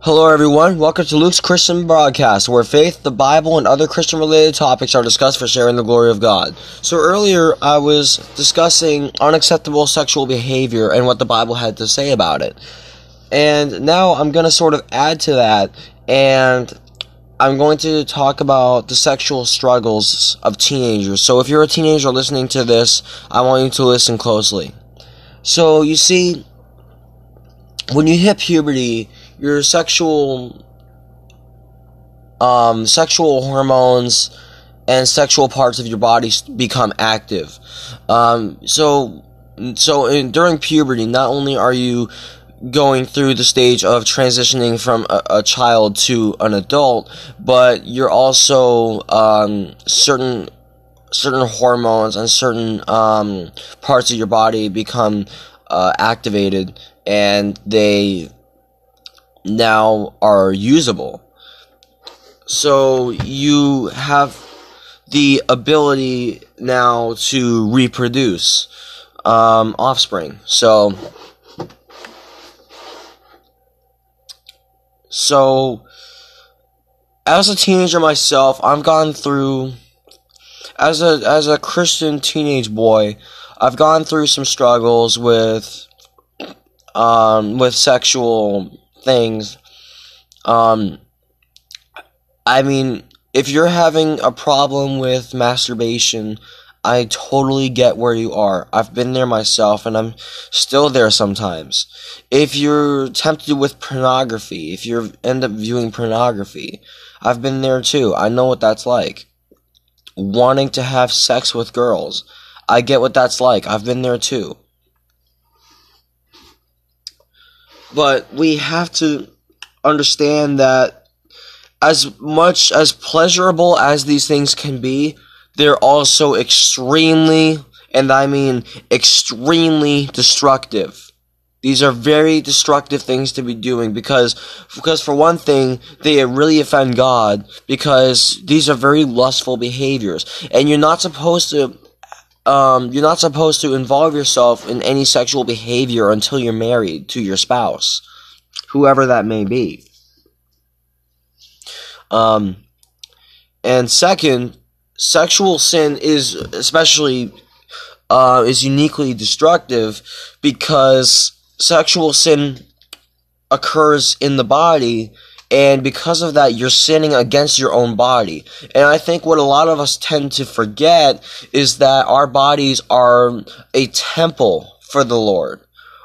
Hello, everyone. Welcome to Luke's Christian Broadcast, where faith, the Bible, and other Christian related topics are discussed for sharing the glory of God. So, earlier I was discussing unacceptable sexual behavior and what the Bible had to say about it. And now I'm going to sort of add to that, and I'm going to talk about the sexual struggles of teenagers. So, if you're a teenager listening to this, I want you to listen closely. So, you see, when you hit puberty, your sexual um, sexual hormones and sexual parts of your body become active. Um, so, so in, during puberty, not only are you going through the stage of transitioning from a, a child to an adult, but you're also um, certain certain hormones and certain um, parts of your body become uh, activated, and they now are usable. So you have the ability now to reproduce um, offspring. So, so as a teenager myself, I've gone through as a as a Christian teenage boy, I've gone through some struggles with um, with sexual things. Um, I mean, if you're having a problem with masturbation, I totally get where you are. I've been there myself and I'm still there sometimes. If you're tempted with pornography, if you end up viewing pornography, I've been there too. I know what that's like. Wanting to have sex with girls, I get what that's like. I've been there too. But we have to understand that as much as pleasurable as these things can be, they're also extremely, and I mean extremely destructive. These are very destructive things to be doing because, because for one thing, they really offend God because these are very lustful behaviors, and you're not supposed to um, you're not supposed to involve yourself in any sexual behavior until you're married to your spouse, whoever that may be. Um, and second, sexual sin is especially uh, is uniquely destructive because sexual sin occurs in the body and because of that, you're sinning against your own body. And I think what a lot of us tend to forget is that our bodies are a temple for the Lord.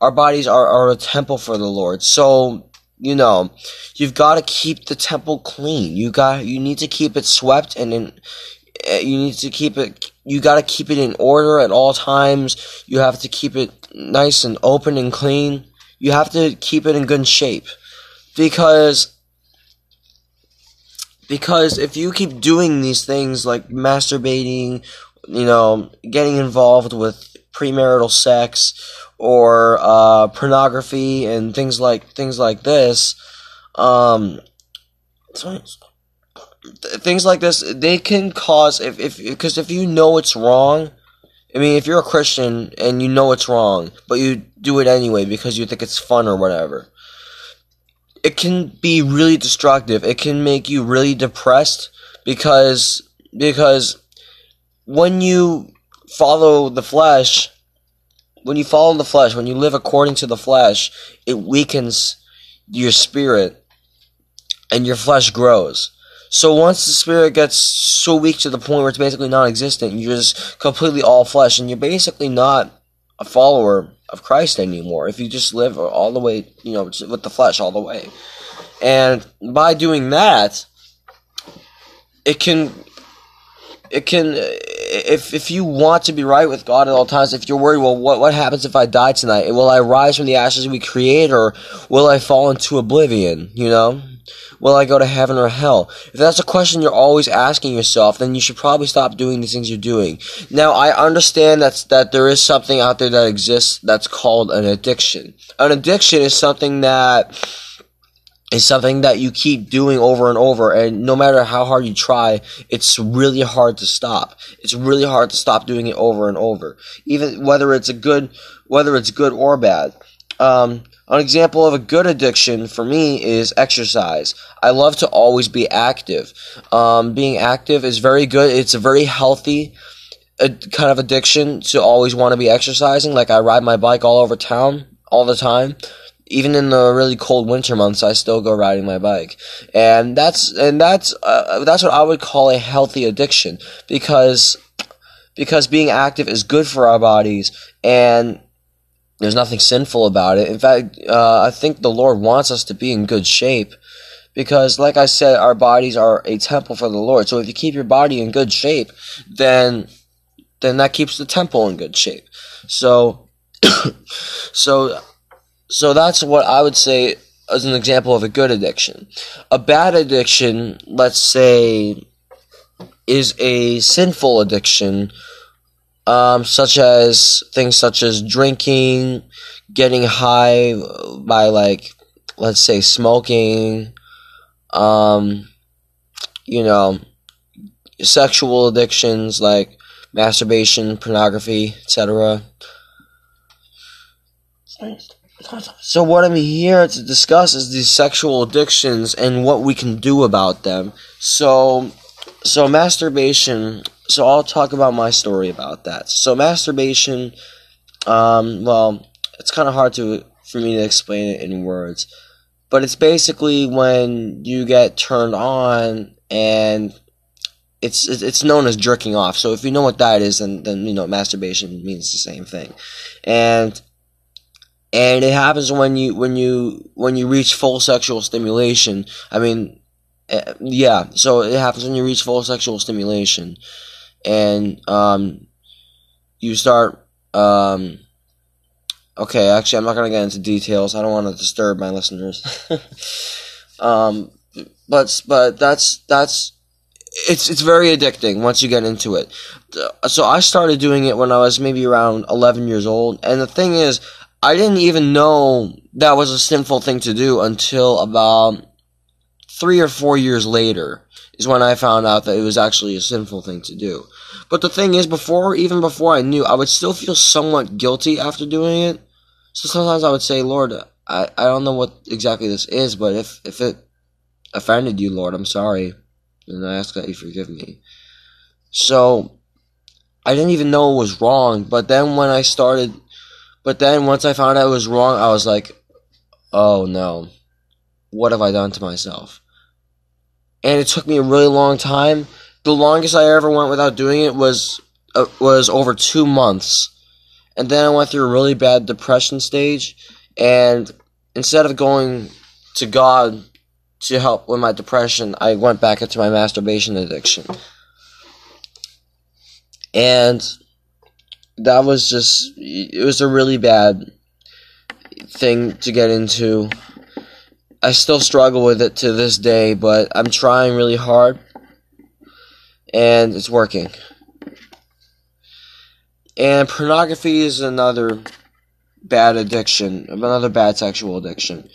Our bodies are, are a temple for the Lord. So, you know, you've got to keep the temple clean. You got, you need to keep it swept and in, eh, you need to keep it, you got to keep it in order at all times. You have to keep it nice and open and clean. You have to keep it in good shape because because if you keep doing these things like masturbating, you know, getting involved with premarital sex or uh, pornography and things like things like this, um, things like this, they can cause if if because if you know it's wrong. I mean, if you're a Christian and you know it's wrong, but you do it anyway because you think it's fun or whatever, it can be really destructive. It can make you really depressed because because when you follow the flesh, when you follow the flesh, when you live according to the flesh, it weakens your spirit and your flesh grows. So once the spirit gets so weak to the point where it's basically non-existent, you're just completely all flesh, and you're basically not a follower of Christ anymore if you just live all the way, you know, with the flesh all the way. And by doing that, it can it can if if you want to be right with God at all times, if you're worried, well, what what happens if I die tonight? Will I rise from the ashes we create, or will I fall into oblivion? You know, will I go to heaven or hell? If that's a question you're always asking yourself, then you should probably stop doing the things you're doing. Now, I understand that's that there is something out there that exists that's called an addiction. An addiction is something that is something that you keep doing over and over and no matter how hard you try it's really hard to stop it's really hard to stop doing it over and over even whether it's a good whether it's good or bad um, An example of a good addiction for me is exercise. I love to always be active. Um, being active is very good. It's a very healthy uh, kind of addiction to always want to be exercising. Like I ride my bike all over town all the time. Even in the really cold winter months, I still go riding my bike, and that's and that's uh, that's what I would call a healthy addiction because because being active is good for our bodies and there's nothing sinful about it. In fact, uh, I think the Lord wants us to be in good shape because, like I said, our bodies are a temple for the Lord. So if you keep your body in good shape, then then that keeps the temple in good shape. So, so, so that's what I would say as an example of a good addiction. A bad addiction, let's say, is a sinful addiction um, such as things such as drinking, getting high by like, let's say, smoking, um, you know, sexual addictions like masturbation, pornography, etc. So what I'm here to discuss is these sexual addictions and what we can do about them. So, so masturbation so I'll talk about my story about that. So masturbation, um, well, it's kind of hard to for me to explain it in words, but it's basically when you get turned on and it's it's known as jerking off. So if you know what that is, then then you know masturbation means the same thing, and and it happens when you when you when you reach full sexual stimulation. I mean, uh, yeah. So it happens when you reach full sexual stimulation and um, you start. Um, okay, actually, I'm not gonna get into details. I don't want to disturb my listeners. um, but but that's that's it's it's very addicting once you get into it. So I started doing it when I was maybe around 11 years old, and the thing is, I didn't even know that was a sinful thing to do until about three or four years later is when I found out that it was actually a sinful thing to do. But the thing is, before, even before I knew, I would still feel somewhat guilty after doing it. So sometimes I would say, Lord, I, I don't know what exactly this is, but if, if it offended you, Lord, I'm sorry. And I ask that you forgive me. So, I didn't even know it was wrong, but then when I started, but then once I found out it was wrong, I was like, oh no, what have I done to myself? And it took me a really long time. The longest I ever went without doing it was uh, was over two months, and then I went through a really bad depression stage, and instead of going to God to help with my depression, I went back into my masturbation addiction, and that was just it was a really bad thing to get into. I still struggle with it to this day, but I'm trying really hard and it's working. And pornography is another bad addiction, another bad sexual addiction.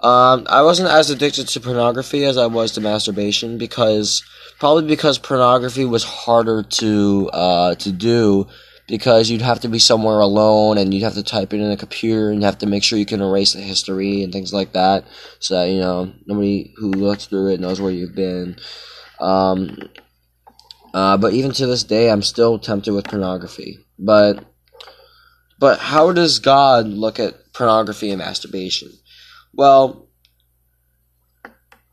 Um, I wasn't as addicted to pornography as I was to masturbation because probably because pornography was harder to uh, to do because you'd have to be somewhere alone and you'd have to type it in a computer and you have to make sure you can erase the history and things like that so that you know nobody who looks through it knows where you've been. Um, uh, but even to this day, I'm still tempted with pornography. But but how does God look at pornography and masturbation? Well,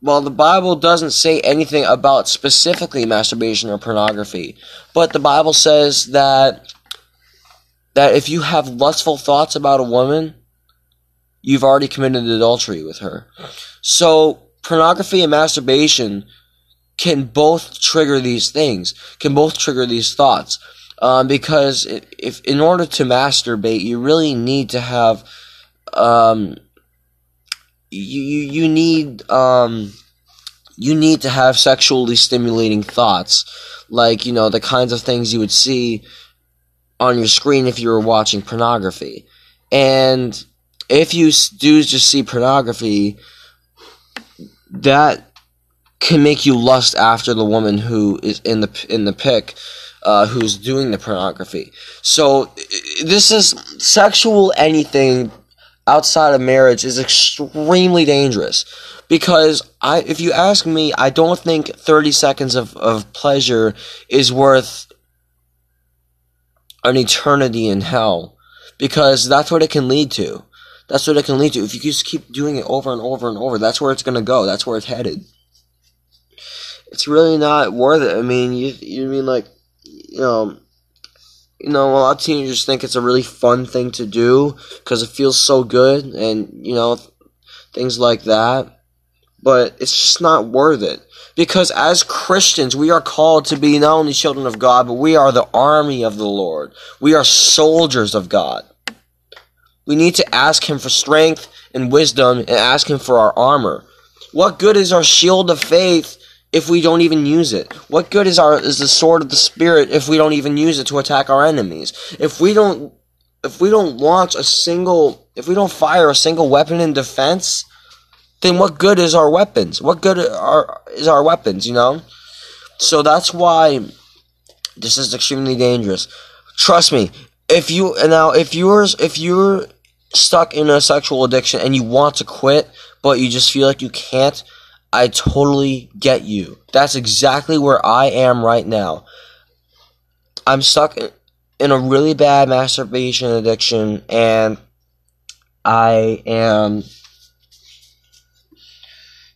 well, the Bible doesn't say anything about specifically masturbation or pornography, but the Bible says that that if you have lustful thoughts about a woman, you've already committed adultery with her. So, pornography and masturbation can both trigger these things, can both trigger these thoughts. Um, because if in order to masturbate, you really need to have, um, you you need um, you need to have sexually stimulating thoughts, like you know the kinds of things you would see on your screen if you were watching pornography, and if you do just see pornography, that can make you lust after the woman who is in the in the pic, uh, who's doing the pornography. So this is sexual anything outside of marriage is extremely dangerous because I if you ask me, I don't think 30 seconds of, of pleasure is worth an eternity in hell because that's what it can lead to. That's what it can lead to. If you just keep doing it over and over and over, that's where it's going to go. That's where it's headed. It's really not worth it. I mean, you you mean like you know you know, a lot of teenagers think it's a really fun thing to do because it feels so good and, you know, things like that. But it's just not worth it. Because as Christians, we are called to be not only children of God, but we are the army of the Lord. We are soldiers of God. We need to ask Him for strength and wisdom and ask Him for our armor. What good is our shield of faith if we don't even use it? What good is our is the sword of the spirit if we don't even use it to attack our enemies? If we don't if we don't launch a single if we don't fire a single weapon in defense, then what good is our weapons? What good are is our weapons, you know? So that's why this is extremely dangerous. Trust me, if you now if you're if you're stuck in a sexual addiction and you want to quit, but you just feel like you can't, I totally get you. That's exactly where I am right now. I'm stuck in a really bad masturbation addiction, and I am.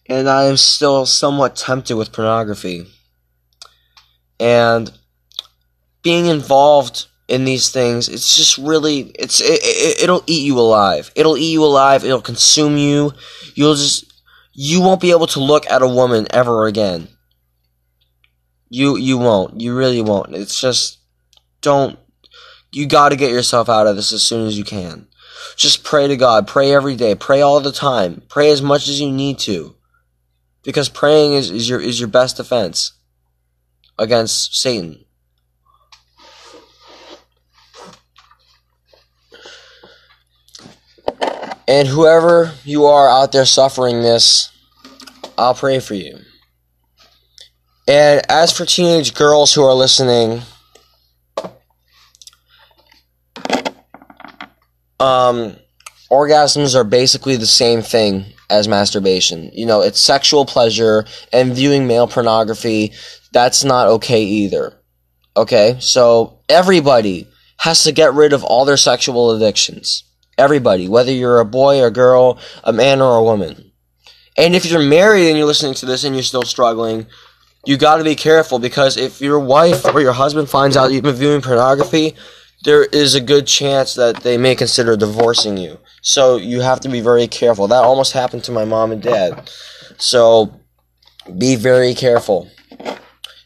And I am still somewhat tempted with pornography. And being involved in these things, it's just really, it's it, it, it'll eat you alive. It'll eat you alive. It'll consume you. You'll just you won't be able to look at a woman ever again. You you won't. You really won't. It's just don't you got to get yourself out of this as soon as you can. Just pray to God. Pray every day. Pray all the time. Pray as much as you need to. Because praying is, is your is your best defense against Satan. And whoever you are out there suffering this, I'll pray for you. And as for teenage girls who are listening, um, orgasms are basically the same thing as masturbation. You know, it's sexual pleasure, and viewing male pornography, that's not okay either. Okay? So, everybody has to get rid of all their sexual addictions. Everybody, whether you're a boy, a girl, a man, or a woman. And if you're married and you're listening to this and you're still struggling, you got to be careful because if your wife or your husband finds out you've been viewing pornography, there is a good chance that they may consider divorcing you. So you have to be very careful. That almost happened to my mom and dad. So be very careful.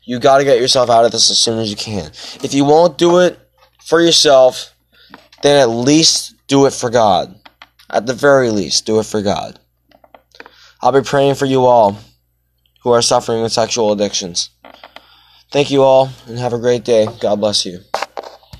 You got to get yourself out of this as soon as you can. If you won't do it for yourself, then at least do it for God. At the very least, do it for God. I'll be praying for you all who are suffering with sexual addictions. Thank you all and have a great day. God bless you.